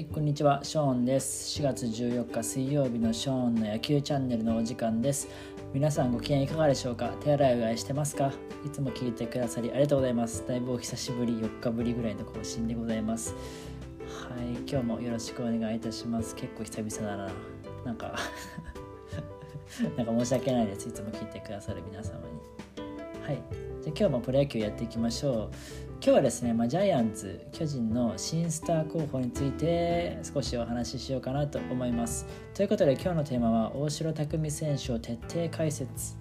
はい、こんにちは、ショーンです。4月14日水曜日のショーンの野球チャンネルのお時間です。皆さんご機嫌いかがでしょうか？手洗いうがいしてますか？いつも聞いてくださりありがとうございます。だいぶお久しぶり、4日ぶりぐらいの更新でございます。はい、今日もよろしくお願いいたします。結構久々だな。なんか なんか申し訳ないです。いつも聞いてくださる皆様に。はい、じゃ今日もプロ野球やっていきましょう。今日はですね、まあ、ジャイアンツ巨人の新スター候補について少しお話ししようかなと思います。ということで今日のテーマは大城卓三選手を徹底解説。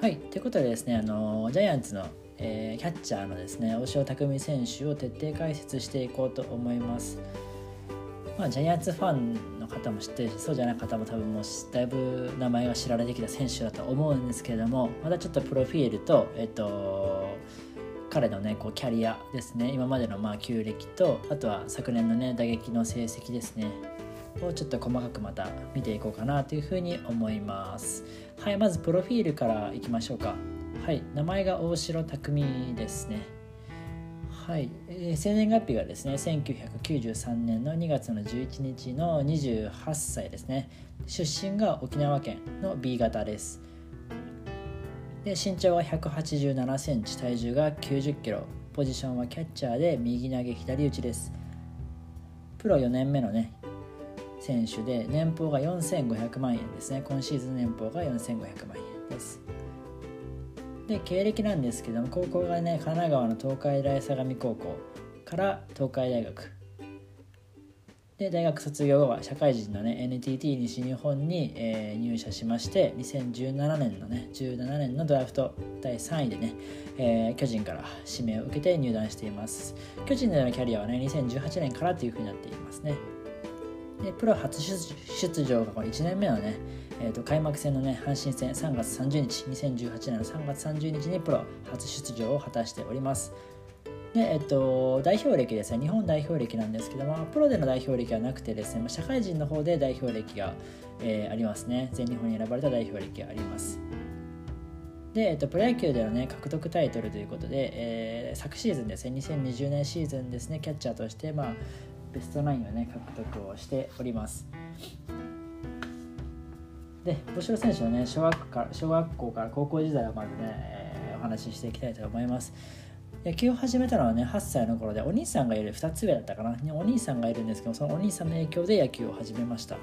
はいということでですねあのジャイアンツのえーキャッチャーのですね大城卓三選手を徹底解説していこうと思います。まあ、ジャイアンツファンの方も知ってるしそうじゃない方も多分もうだいぶ名前が知られてきた選手だと思うんですけれどもまだちょっとプロフィールと、えっと、彼のねこうキャリアですね今までのまあ旧暦とあとは昨年のね打撃の成績ですねをちょっと細かくまた見ていこうかなというふうに思います。はいまずプロフィールからいきましょうか。はい、名前が大城匠ですね。はい、え生年月日がですね、1993年の2月の11日の28歳ですね。出身が沖縄県の B 型です。で、身長は187センチ、体重が90キロ、ポジションはキャッチャーで右投げ左打ちです。プロ4年目のね、選手で年俸が4500万円ですね。今シーズン年俸が4500万円です。で経歴なんですけども高校がね神奈川の東海大相模高校から東海大学。で大学卒業後は社会人のね NTT 西日本に、えー入社しまして2017年のね17年のドラフト第3位でね、えー巨人から指名を受けて入団しています。巨人でのキャリアはね2018年からというふうになっていますね。でプロ初出場がこの1年目のね、えー、と開幕戦のね阪神戦3月30日2018年の3月30日にプロ初出場を果たしております。でえっと、代表歴ですね日本代表歴なんですけどもプロでの代表歴はなくてですねまあ社会人の方で代表歴が、えーありますね。全日本に選ばれた代表歴があります。で、えっと、プロ野球でのね獲得タイトルということで、えー昨シーズンですね2020年シーズンですねキャッチャーとして、まあ、ベストナインをね獲得をしております。で大城選手のね小学から小学校から高校時代はまずね、えーお話ししていきたいと思います。野球を始めたのはね8歳の頃でお兄さんがいる2つ上だったかな。お兄さんがいるんですけどそのお兄さんの影響で野球を始めました。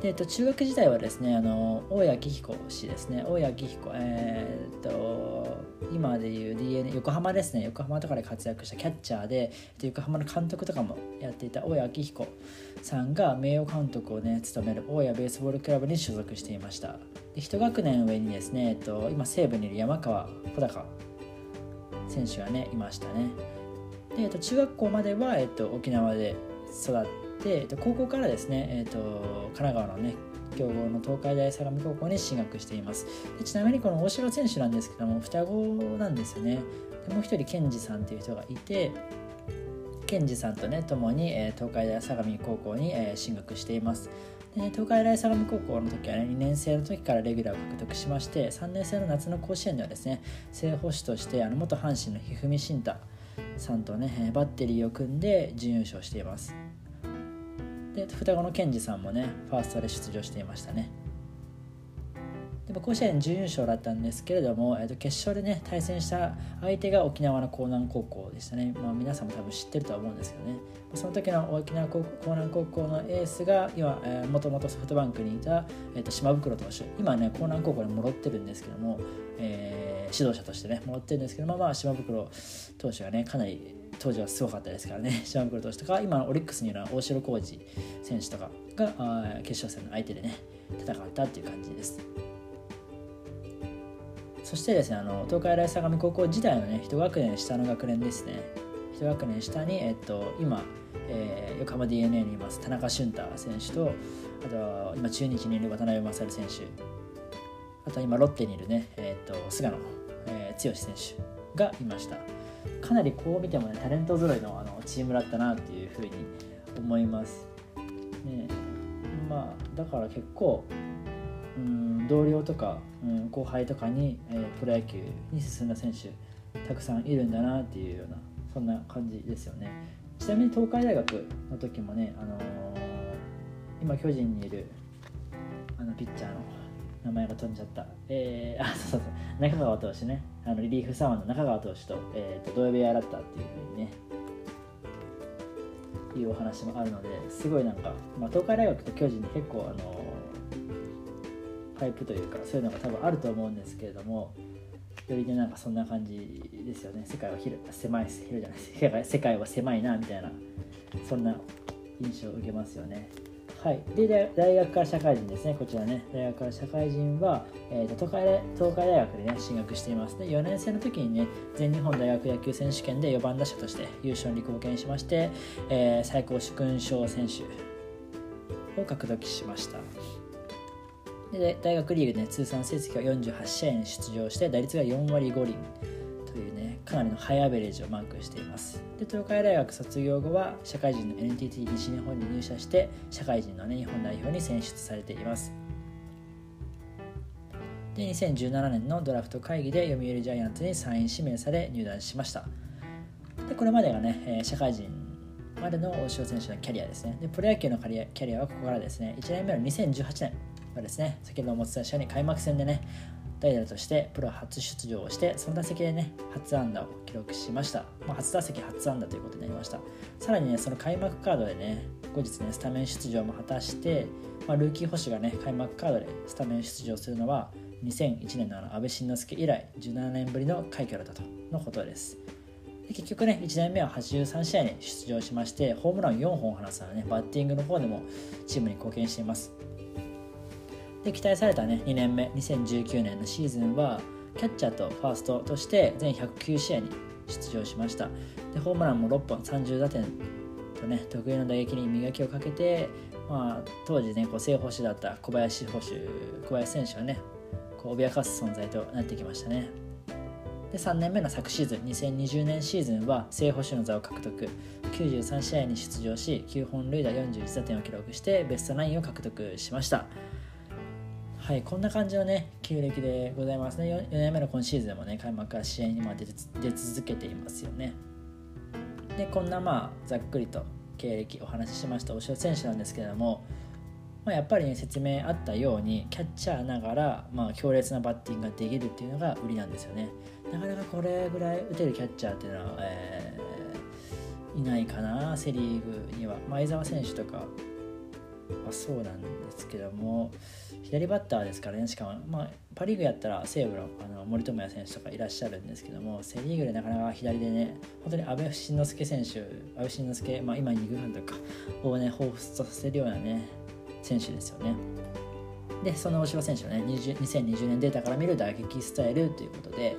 で、えっと、中学時代はですねあの大谷昭彦氏ですね。大谷昭彦えーっと今でいう DNA 横浜ですね。横浜とかで活躍したキャッチャーでえっと横浜の監督とかもやっていた大谷昭彦さんが名誉監督をね務める大谷ベースボールクラブに所属していました。で一学年上にですね、えっと、今西部にいる山川穂高選手がねいましたね。で、えっと、中学校までは、えっと、沖縄で育って、えっと、高校からですね、えっと、神奈川のね強豪の東海大相模高校に進学しています。でちなみにこの大城選手なんですけども双子なんですよね。でもう一人健二さんっていう人がいて健二さんとね共に、えー東海大相模高校に、えー進学しています。でね東海大相模高校の時はね2年生の時からレギュラーを獲得しまして3年生の夏の甲子園ではですね正捕手としてあの元阪神の一二三慎太さんとねバッテリーを組んで準優勝しています。で双子の健二さんもねファーストで出場していましたね。でまあ甲子園準優勝だったんですけれども、えー、と決勝でね対戦した相手が沖縄の江南高校でしたね、まあ、皆さんも多分知ってるとは思うんですけどね。その時の沖縄高校江南高校のエースが今、もともとソフトバンクにいた、えー、と島袋投手。今ね江南高校に戻ってるんですけども、えー指導者としてね戻ってるんですけども、まあ、島袋投手がねかなり当時はすごかったですからね。島袋投手とか今のオリックスにいる大城浩二選手とかが決勝戦の相手でね戦ったっていう感じです。そしてですねあの東海大相模高校時代のね一学年下の学年ですね。一学年下に、えっと、今、えー横浜 d n a にいます田中俊太選手とあと今中日にいる渡辺勝選手。あと今ロッテにいるね、えっと菅野、えー剛選手がいました。かなりこう見てもねタレント揃いのあのチームだったなっていうふうに思います。ね、まあだから結構うん同僚とか、うん、後輩とかに、えー、プロ野球に進んだ選手たくさんいるんだなっていうようなそんな感じですよね。ちなみに東海大学の時もね、あのー、今巨人にいるあのピッチャーの名前が飛んじゃった、えー、あそうそうそう。中川投手ね。あのリリーフ左腕の中川投手と,、えーと、同部屋だったっていうふうにね。いうお話もあるのですごいなんか、まあ、東海大学と巨人で結構あのパイプというかそういうのが多分あると思うんですけれどもよりねなんかそんな感じですよね。世界は広狭い広じゃないです世界は狭いなみたいなそんな印象を受けますよね。はい、で大学から社会人ですね、こちらね、大学から社会人は、えーと、東海東海大学で、ね、進学しています。で、4年生の時にね、全日本大学野球選手権で4番打者として優勝に貢献しまして、えー、最高主勲章選手を獲得しました。で大学リーグで、ね、通算成績は48試合に出場して打率が4割5厘かなりのハイアベレージをマークしています。で東海大学卒業後は社会人の NTT 西日本に入社して社会人の、ね、日本代表に選出されています。で2017年のドラフト会議で読売ジャイアンツに3位指名され入団しました。でこれまでがね社会人までの大城選手のキャリアですね。でプロ野球のキャリアはここからですね。1年目の2018年はですね先ほどもお伝えしたように開幕戦でね代打としてプロ初出場をしてその打席でね初安打を記録しました、まあ、初打席初安打ということになりました。さらにねその開幕カードでね後日ねスタメン出場も果たして、まあ、ルーキー星がね開幕カードでスタメン出場するのは2001年のあの安倍晋之助以来17年ぶりの快挙だったとのことです。結局ね1年目は83試合に出場しましてホームラン4本を放つのねバッティングの方でもチームに貢献しています。で期待されたね2年目2019年のシーズンはキャッチャーとファーストとして全109試合に出場しました。でホームランも6本30打点とね得意の打撃に磨きをかけて、まあ、当時ねこう正捕手だった小林捕手小林選手はねこう脅かす存在となってきましたね。で3年目の昨シーズン2020年シーズンは正捕手の座を獲得。93試合に出場し9本塁打41打点を記録してベストナインを獲得しました。はい、こんな感じのね、旧暦でございますね。4, 4年目の今シーズンもね、開幕から試合にま出出続けていますよね。で、こんなまあ、ざっくりと経歴お話ししました大城選手なんですけれども、まあ、やっぱり、ね、説明あったように、キャッチャーながら、まあ、強烈なバッティングができるっていうのが売りなんですよね。なかなかこれぐらい打てるキャッチャーっていうのは、えー、いないかな、セ・リーグには。前澤選手とかはそうなんですけども、左バッターですからね。しかも、まあ、パ・リーグやったら西武のあの森友哉選手とかいらっしゃるんですけどもセ・リーグでなかなか左でね本当に阿部慎之助選手阿部慎之助、まあ、今二軍監督をね彷彿とさせるようなね選手ですよね。でその大城選手のね2020年データから見る打撃スタイルということで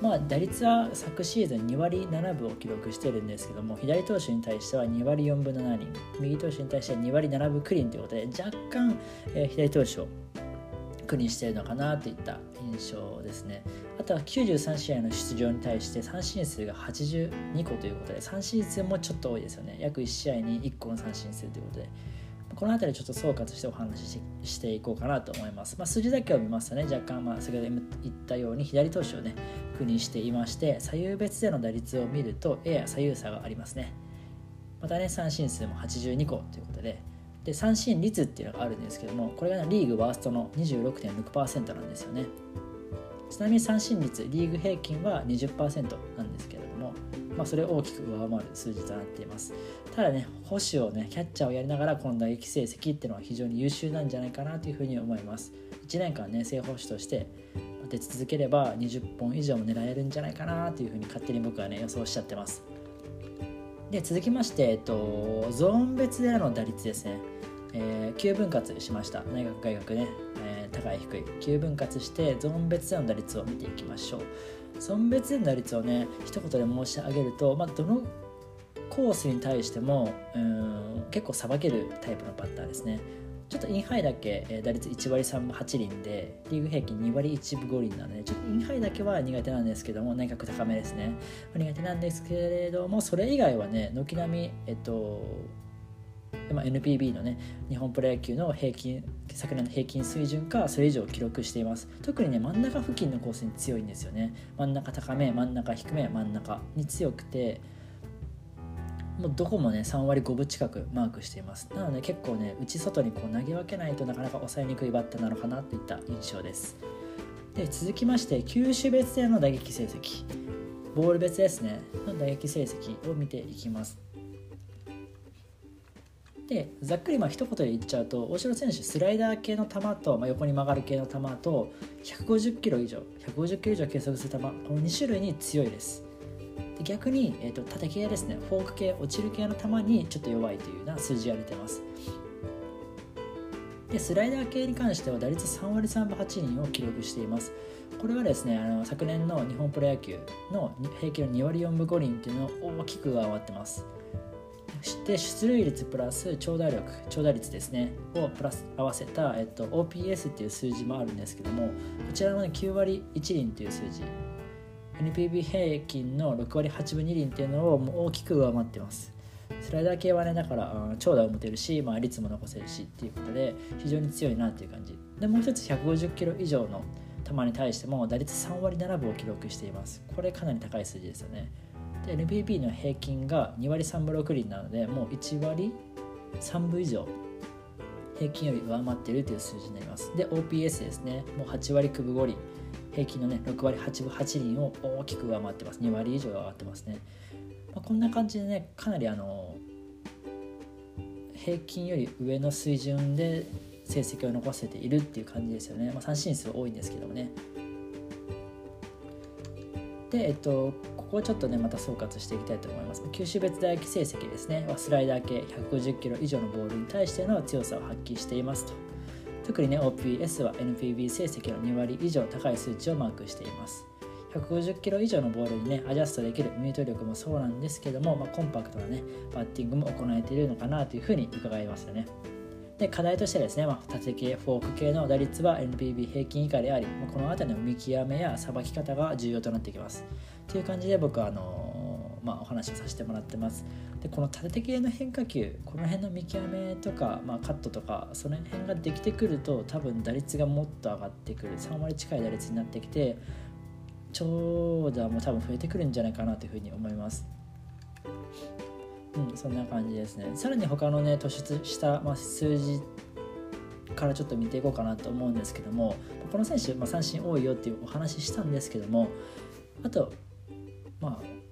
まあ、打率は昨シーズン2割7分を記録してるんですけども左投手に対しては2割4分7厘右投手に対しては2割7分クリーンということで若干、えー、左投手を苦にしているのかなといった印象ですね。あとは93試合の出場に対して三振数が82個ということで三振数もちょっと多いですよね。約1試合に1個の三振数ということで。この辺りちょっと総括してお話ししていこうかなと思います。まあ、数字だけを見ますとね、若干、まあ、先ほど言ったように左投手をね、苦にしていまして、左右別での打率を見ると、やや左右差がありますね。またね、三振数も82個ということで、で三振率っていうのがあるんですけども、これが、ね、リーグワーストの26.6%なんですよね。ちなみに三振率、リーグ平均は20%なんですけど、まあ、それを大きく上回る数字となっています。ただね、保守をね、キャッチャーをやりながら、この打撃成績っていうのは非常に優秀なんじゃないかなというふうに思います。1年間ね、正捕手として出続ければ20本以上も狙えるんじゃないかなというふうに勝手に僕はね、予想しちゃってます。で、続きまして、えっと、ゾーン別での打率ですね。えー、9分割しました。大学外学ね、高い低い。9分割して、ゾーン別での打率を見ていきましょう。損別での打率をね一言で申し上げると、まあ、どのコースに対してもうん結構さばけるタイプのバッターですねちょっとインハイだけ、打率1割3分8厘でリーグ平均2割1分5厘なのでちょっとインハイだけは苦手なんですけども内角高めですね苦手なんですけれどもそれ以外はね軒並みえっとまあ、NPB のね日本プロ野球の平均昨年の平均水準かそれ以上記録しています。特にね真ん中付近のコースに強いんですよね。真ん中高め真ん中低め真ん中に強くてもうどこもね3割5分近くマークしています。なので結構ね内外にこう投げ分けないとなかなか抑えにくいバッターなのかなといった印象です。で続きまして球種別での打撃成績。ボール別ですね。の打撃成績を見ていきます。でざっくりまあ一言で言っちゃうと大城選手スライダー系の球と、まあ、横に曲がる系の球と150キロ以上150キロ以上計測する球この2種類に強いです。で逆に、えーと、縦系ですねフォーク系落ちる系の球にちょっと弱いというような数字が出てます。でスライダー系に関しては打率3割3分8厘を記録しています。これはですねあの昨年の日本プロ野球の平均の2割4分5厘っていうのを大きく上回ってます。して出塁率プラス長打力長打率ですね。をプラス合わせた、えっと、OPS っていう数字もあるんですけどもこちらの、ね、9割1厘という数字。NPB 平均の6割8分2厘っていうのをもう大きく上回ってます。スライダー系はねだから長打を持てるし、まあ、率も残せるしっていうことで非常に強いなっていう感じ。でもう一つ150キロ以上の球に対しても打率3割7分を記録しています。これかなり高い数字ですよね。で NPB の平均が2割3分6厘なのでもう1割3分以上平均より上回っているという数字になります。で OPS ですね。もう8割9分5厘。平均のね6割8分8厘を大きく上回ってます。2割以上上がってますね、まあ、こんな感じでねかなりあの平均より上の水準で成績を残せているっていう感じですよね、まあ、三振数多いんですけどもね。で、えっと、ここをちょっとねまた総括していきたいと思います。球種別打撃成績ですね。スライダー系150キロ以上のボールに対しての強さを発揮していますと。特にね OPS は NPB 成績の2割以上高い数値をマークしています。150キロ以上のボールにねアジャストできるミュート力もそうなんですけども、まあ、コンパクトなねバッティングも行えているのかなというふうに伺いますよね。で課題としてですね、まあ、縦系フォーク系の打率は NPB 平均以下であり、まあ、この辺りの見極めやさばき方が重要となってきます。という感じで僕はあのまあ、お話をさせてもらってます。でこの縦系の変化球この辺の見極めとか、まあ、カットとかその辺ができてくると多分打率がもっと上がってくる。3割近い打率になってきて長打も多分増えてくるんじゃないかなというふうに思います。うんそんな感じですね。さらに他のね突出した、まあ、数字からちょっと見ていこうかなと思うんですけどもこの選手、まあ、三振多いよっていうお話ししたんですけどもあとまあ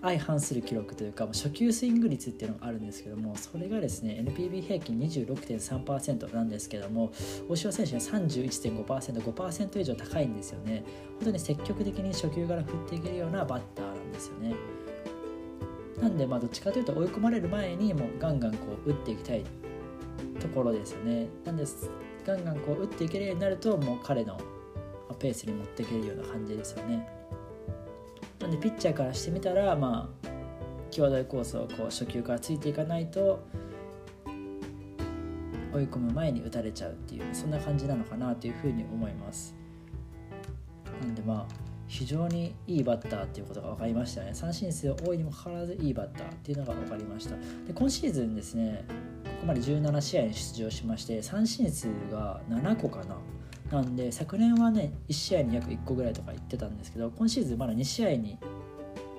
相反する記録というか初球スイング率っていうのがあるんですけどもそれがですね NPB 平均26.3%なんですけども大城選手は 31.5%5% 以上高いんですよね。本当に積極的に初球から振っていけるようなバッターなんですよね。なんでまあどっちかというと追い込まれる前にもうガンガンこう打っていきたいところですよね。なんですガンガンこう打っていけるようになるともう彼のペースに持っていけるような感じですよね。なんでピッチャーからしてみたらまあ際どいコースをこう初球からついていかないと追い込む前に打たれちゃうっていうそんな感じなのかなというふうに思います。なんでまあ非常にいいバッターっていうことが分かりましたね。三振数多いにもかかわらずいいバッターっていうのが分かりました。で今シーズンですねここまで17試合に出場しまして三振数が7個かな。なんで昨年はね1試合に約1個ぐらいとか言ってたんですけど今シーズンまだ2試合に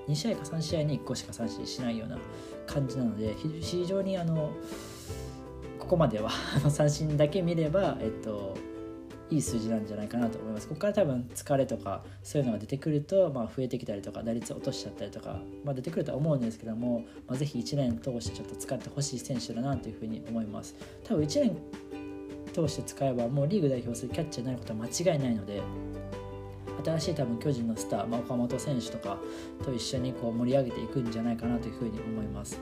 2試合か3試合に1個しか三振しないような感じなので非常にあのここまでは三振だけ見れば、えっと、いい数字なんじゃないかなと思いますここから多分疲れとかそういうのが出てくると、まあ、増えてきたりとか打率落としちゃったりとか、まあ、出てくるとは思うんですけども、まあ、ぜひ1年通してちょっと使ってほしい選手だなというふうに思います多分1年通して使えばもうリーグ代表するキャッチャーになることは間違いないので新しい多分巨人のスター、まあ、岡本選手とかと一緒にこう盛り上げていくんじゃないかなというふうに思います。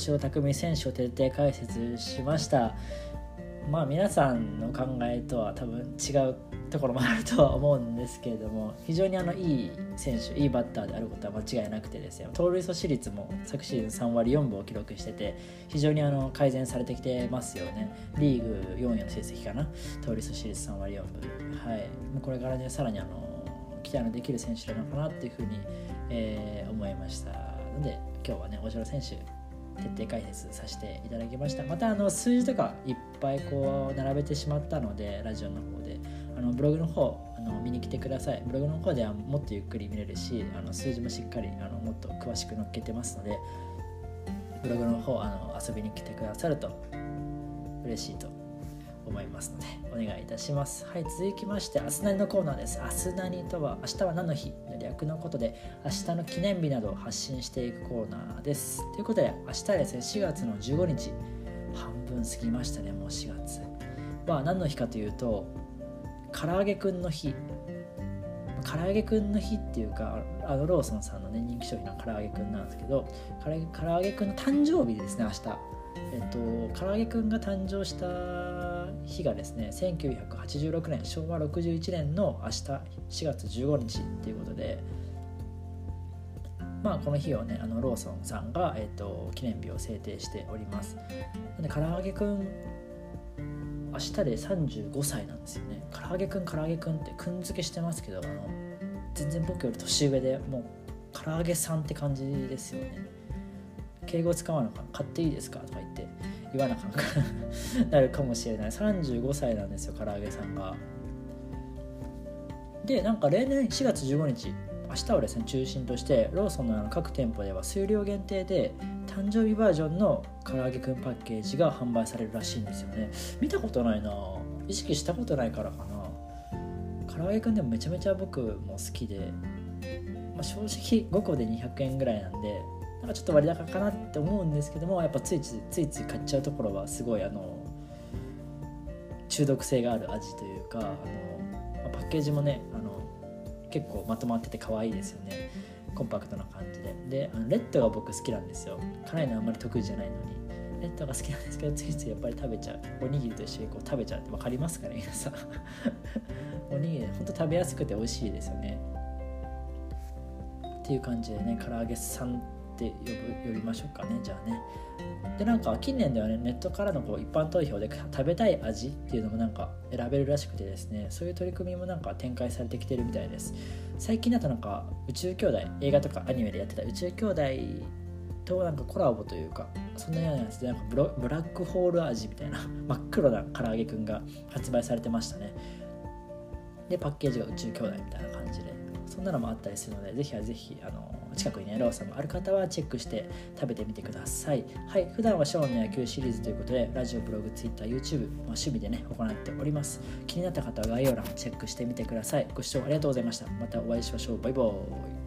城匠選手を徹底解説しました。まあ皆さんの考えとは多分違うところもあるとは思うんですけれども非常にあのいい選手いいバッターであることは間違いなくてですね盗塁阻止率も昨シーズン3割4分を記録してて非常にあの改善されてきてますよね。リーグ4位の成績かな。盗塁阻止率3割4分。はい。これからねさらにあの期待のできる選手なのかなっていうふうに、えー、思いました。ので今日はね大城選手徹底解説させていただきました。またあの数字とかいっぱいこう並べてしまったのでラジオの方であのブログの方あの見に来てください。ブログの方ではもっとゆっくり見れるしあの数字もしっかりあのもっと詳しく載っけてますのでブログの方あの遊びに来てくださると嬉しいと思いますのでお願いいたします。はい続きまして明日何のコーナーです。明日何とは明日は何の日？の略のことで明日の記念日などを発信していくコーナーです。ということで明日はですね4月の15日。半分過ぎましたねもう4月。は何の日かというと唐揚げくんの日。唐揚げくんの日っていうかあのローソンさんの、ね、人気商品の唐揚げくんなんですけど唐揚げくんの誕生日ですね明日。えっと唐揚げくんが誕生した日がですね1986年昭和61年の明日4月15日っていうことでまあこの日をねあのローソンさんが、えっと、記念日を制定しております。なんで唐揚げくん明日で35歳なんですよね。唐揚げくん唐揚げくんってくん付けしてますけどあの全然僕より年上でもう唐揚げさんって感じですよね。敬語使わなか買っていいですか？とか言って。言わなかんか なるかもしれない。35歳なんですよ唐揚げさんが。でなんか例年4月15日明日をですね中心としてローソンの各店舗では数量限定で誕生日バージョンの唐揚げくんパッケージが販売されるらしいんですよね。見たことないな。意識したことないからかな。唐揚げくんでもめちゃめちゃ僕も好きで、まあ、正直5個で200円ぐらいなんでなんかちょっと割高かなって思うんですけどもやっぱついついついつい買っちゃうところはすごいあの中毒性がある味というかあのパッケージもねあの結構まとまってて可愛いですよね。コンパクトな感じで。であのレッドが僕好きなんですよ。辛いのあんまり得意じゃないのに。レッドが好きなんですけどついついやっぱり食べちゃう。おにぎりと一緒にこう食べちゃうって分かりますかね皆さん。おにぎりほんと食べやすくて美味しいですよね。っていう感じでね唐揚げさんって呼ぶ呼びましょうかねじゃあね。でなんか近年ではねネットからのこう一般投票で食べたい味っていうのもなんか選べるらしくてですねそういう取り組みもなんか展開されてきてるみたいです。最近だとなんか宇宙兄弟映画とかアニメでやってた宇宙兄弟となんかコラボというかそんなようなやつでなんかブラックホール味みたいな 真っ黒な唐揚げくんが発売されてましたね。でパッケージが宇宙兄弟みたいな感じで。そんなのもあったりするのでぜひはぜひあの近くにねローソンがある方はチェックして食べてみてください。はい普段はショーンの野球シリーズということでラジオブログツイッター YouTube、まあ、趣味でね行っております。気になった方は概要欄チェックしてみてください。ご視聴ありがとうございました。またお会いしましょう。バイバーイ